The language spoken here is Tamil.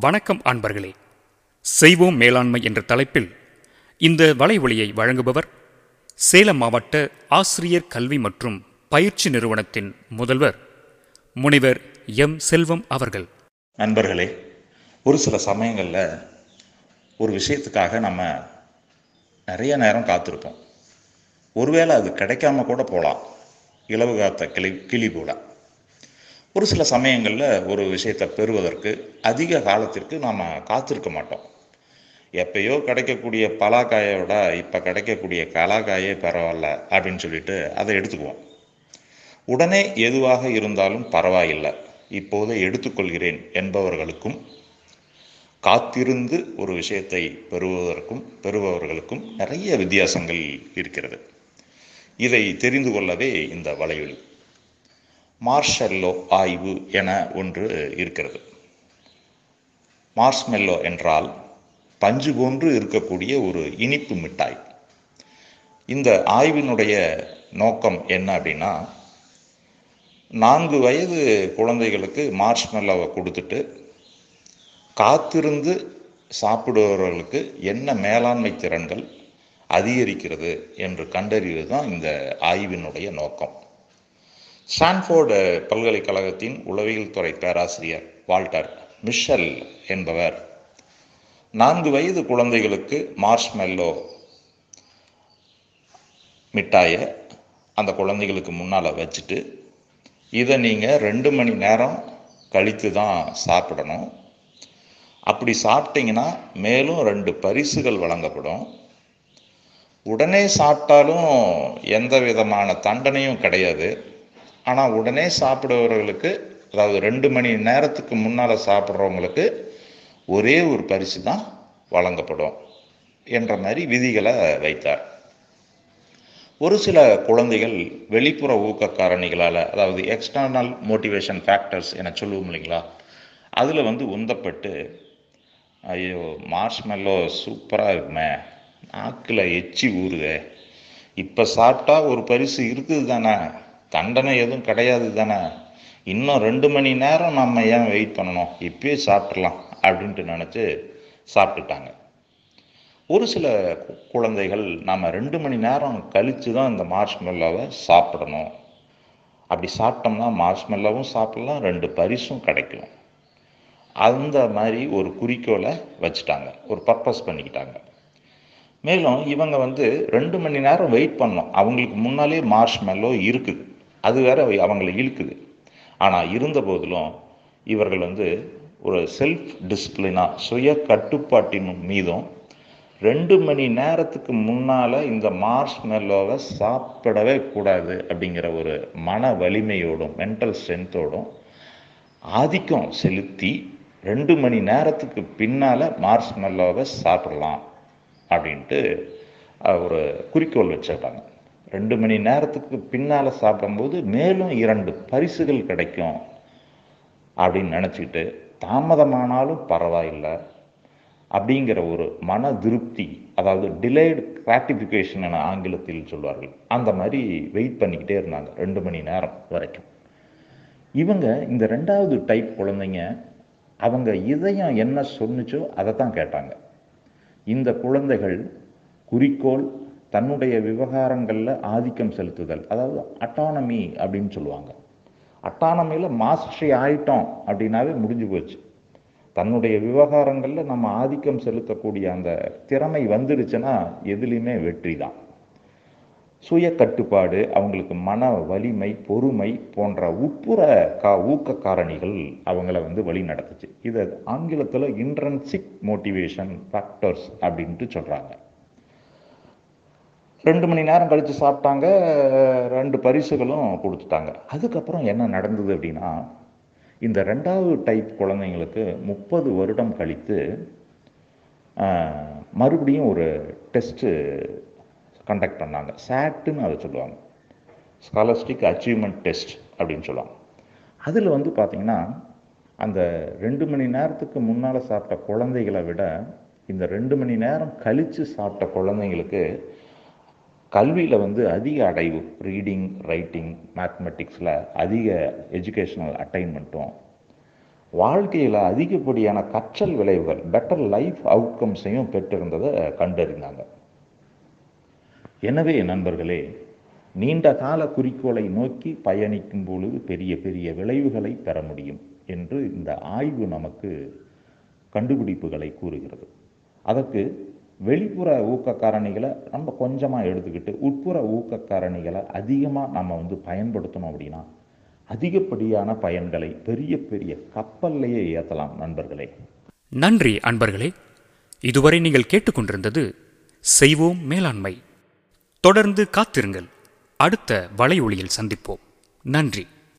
வணக்கம் அன்பர்களே. செய்வோம் மேலாண்மை என்ற தலைப்பில் இந்த வலைவொலியை வழங்குபவர் சேலம் மாவட்ட ஆசிரியர் கல்வி மற்றும் பயிற்சி நிறுவனத்தின் முதல்வர் முனைவர் எம். செல்வம் அவர்கள். நண்பர்களே ஒரு சில சமயங்களில் ஒரு விஷயத்துக்காக நம்ம நிறைய நேரம் காத்திருப்போம். ஒருவேளை அது கிடைக்காம கூட போகலாம் இலவு காத்த கிளி கிளி போல. ஒரு சில சமயங்களில் ஒரு விஷயத்தை பெறுவதற்கு அதிக காலத்திற்கு நாம் காத்திருக்க மாட்டோம். எப்பயோ கிடைக்கக்கூடிய பலாக்காயை விட இப்போ கிடைக்கக்கூடிய கலாக்காயே பரவாயில்ல அப்படின்னு சொல்லிட்டு அதை எடுத்துக்குவோம். உடனே எதுவாக இருந்தாலும் பரவாயில்லை. இப்போதை எடுத்துக்கொள்கிறேன் என்பவர்களுக்கும் காத்திருந்து ஒரு விஷயத்தை பெறுவதற்கும் பெறுபவர்களுக்கும் நிறைய வித்தியாசங்கள் இருக்கிறது. இதை தெரிந்து கொள்ளவே இந்த வலையொலி. மார்ஷல்லோ ஆய்வு என ஒன்று இருக்கிறது. மார்ஷ்மெல்லோ என்றால் பஞ்சு போன்று இருக்கக்கூடிய ஒரு இனிப்பு மிட்டாய். இந்த ஆய்வினுடைய நோக்கம் என்ன அப்படின்னா நான்கு வயது குழந்தைகளுக்கு மார்ஷ்மெல்லோவை கொடுத்துட்டு காத்திருந்து சாப்பிடுபவர்களுக்கு என்ன மேலாண்மை திறன்கள் அதிகரிக்கிறது என்று கண்டறிவது தான் இந்த ஆய்வினுடைய நோக்கம். ஸ்டான்ஃபோர்டு பல்கலைக்கழகத்தின் உளவியல் துறை பேராசிரியர் வால்டர் மிஷல் என்பவர். நான்கு வயது குழந்தைகளுக்கு மார்ஷ் மெல்லோ மிட்டாயை அந்த குழந்தைகளுக்கு முன்னால் வச்சுட்டு இதை நீங்கள் ரெண்டு மணி நேரம் கழித்து தான் சாப்பிடணும். அப்படி சாப்பிட்டீங்கன்னா மேலும் ரெண்டு பரிசுகள் வழங்கப்படும். உடனே சாப்பிட்டாலும் எந்த விதமான தண்டனையும் கிடையாது. ஆனால் உடனே சாப்பிடுபவர்களுக்கு அதாவது ரெண்டு மணி நேரத்துக்கு முன்னால் சாப்பிட்றவங்களுக்கு ஒரே ஒரு பரிசு தான் வழங்கப்படும் என்ற மாதிரி விதிகளை வைத்தார். ஒரு சில குழந்தைகள் வெளிப்புற ஊக்க காரணிகளால் அதாவது எக்ஸ்டர்னல் மோட்டிவேஷன் ஃபேக்டர்ஸ் என சொல்லுவோம் இல்லைங்களா அதில் வந்து உந்தப்பட்டு ஐயோ மார்ஷ்மெல்லோ சூப்பராக இருக்குமே நாக்கில் எச்சி ஊறுதே இப்போ சாப்பிட்டா ஒரு பரிசு இருக்குது தானே தண்டனை எதுவும் கிடையாது தானே. இன்னும் ரெண்டு மணி நேரம் நம்ம ஏன் வெயிட் பண்ணணும்? இப்பயே சாப்பிட்றலாம் அப்படின்ட்டு நினச்சி சாப்பிட்டுட்டாங்க. ஒரு சில குழந்தைகள் நாம் ரெண்டு மணி நேரம் கழித்து தான் இந்த மார்ஷ்மெல்லாவை சாப்பிடணும். அப்படி சாப்பிட்டோம்னா மார்ஷ்மெல்லாவும் சாப்பிடலாம் ரெண்டு பரிசும் கிடைக்கும். அந்த மாதிரி ஒரு குறிக்கோளை வச்சுட்டாங்க. ஒரு பர்பஸ் பண்ணிக்கிட்டாங்க. மேலும் இவங்க வந்து ரெண்டு மணி நேரம் வெயிட் பண்ணோம் அவங்களுக்கு முன்னாலே மார்ஷ்மெல்லோ இருக்குது. அது வேற அவங்களை இழுக்குது. ஆனால் இருந்த போதிலும் இவர்கள் வந்து ஒரு செல்ஃப் டிசிப்ளினா சுய கட்டுப்பாட்டின் மீதும் ரெண்டு மணி நேரத்துக்கு முன்னால் இந்த மார்ஷ் மெல்லோவை சாப்பிடவே கூடாது அப்படிங்கிற ஒரு மன வலிமையோடும் மென்டல் ஸ்ட்ரென்த்தோடும் ஆதிக்கம் செலுத்தி ரெண்டு மணி நேரத்துக்கு பின்னால் மார்ஷ் மெல்லோவை சாப்பிடலாம் அப்படின்ட்டு ஒரு குறிக்கோள் வச்சுருக்காங்க. ரெண்டு மணி நேரத்துக்கு பின்னால் சாப்பிடும்போது மேலும் இரண்டு பரிசுகள் கிடைக்கும் அப்படின்னு நினச்சிக்கிட்டு தாமதமானாலும் பரவாயில்லை அப்படிங்கிற ஒரு மன திருப்தி அதாவது டிலேடு கிராட்டிஃபிகேஷன் என ஆங்கிலத்தில் சொல்வார்கள். அந்த மாதிரி வெயிட் பண்ணிக்கிட்டே இருந்தாங்க ரெண்டு மணி நேரம் வரைக்கும். இவங்க இந்த ரெண்டாவது டைப் குழந்தைங்க அவங்க இதயம் என்ன சொன்னுச்சோ அதை தான் கேட்டாங்க. இந்த குழந்தைகள் குறிக்கோள் தன்னுடைய விவகாரங்களில் ஆதிக்கம் செலுத்துதல் அதாவது அட்டானமி அப்படின்னு சொல்லுவாங்க. அட்டானமியில் மாஸ்டரி ஆயிட்டோம் அப்படின்னாவே முடிஞ்சு போச்சு. தன்னுடைய விவகாரங்களில் நம்ம ஆதிக்கம் செலுத்தக்கூடிய அந்த திறமை வந்துடுச்சுன்னா எதுலேயுமே வெற்றி தான். சுய கட்டுப்பாடு அவங்களுக்கு மன வலிமை பொறுமை போன்ற உட்புற கா ஊக்க காரணிகள் அவங்கள வந்து வழி நடத்துச்சு. இதை ஆங்கிலத்தில் இன்ட்ரன்சிக் மோட்டிவேஷன் ஃபேக்டர்ஸ் அப்படின்ட்டு சொல்கிறாங்க ரெண்டு மணி நேரம் கழித்து சாப்பிட்டாங்க ரெண்டு பரிசுகளும் கொடுத்துட்டாங்க. அதுக்கப்புறம் என்ன நடந்தது அப்படின்னா இந்த ரெண்டாவது டைப் குழந்தைங்களுக்கு முப்பது வருடம் கழித்து மறுபடியும் ஒரு டெஸ்ட்டு கண்டக்ட் பண்ணாங்க. சேட்டுன்னு அதை சொல்லுவாங்க. ஸ்காலஸ்டிக் அச்சீவ்மெண்ட் டெஸ்ட் அப்படின்னு சொல்லுவாங்க. அதில் வந்து பார்த்திங்கன்னா அந்த ரெண்டு மணி நேரத்துக்கு முன்னால் சாப்பிட்ட குழந்தைகளை விட இந்த ரெண்டு மணி நேரம் கழித்து சாப்பிட்ட குழந்தைங்களுக்கு கல்வியில் வந்து அதிக அடைவு ரீடிங் ரைட்டிங் மேத்மெட்டிக்ஸில் அதிக எஜுகேஷ்னல் அட்டைன்மெண்ட்டும் வாழ்க்கையில் அதிகப்படியான கற்றல் விளைவுகள் பெட்டர் லைஃப் அவுட்கம்ஸையும் பெற்றிருந்ததை கண்டறிந்தாங்க. எனவே நண்பர்களே நீண்ட கால குறிக்கோளை நோக்கி பயணிக்கும் பொழுது பெரிய பெரிய விளைவுகளை பெற முடியும் என்று இந்த ஆய்வு நமக்கு கண்டுபிடிப்புகளை கூறுகிறது. அதற்கு வெளிப்புற ஊக்க காரணிகளை நம்ம கொஞ்சமாக எடுத்துக்கிட்டு உட்புற ஊக்க காரணிகளை அதிகமாக நம்ம வந்து பயன்படுத்தணும் அப்படின்னா அதிகப்படியான பயன்களை பெரிய பெரிய கப்பல்லையே ஏற்றலாம் நண்பர்களே. நன்றி அன்பர்களே. இதுவரை நீங்கள் கேட்டுக்கொண்டிருந்தது செய்வோம் மேலாண்மை. தொடர்ந்து காத்திருங்கள். அடுத்த வலை ஒளியில் சந்திப்போம். நன்றி.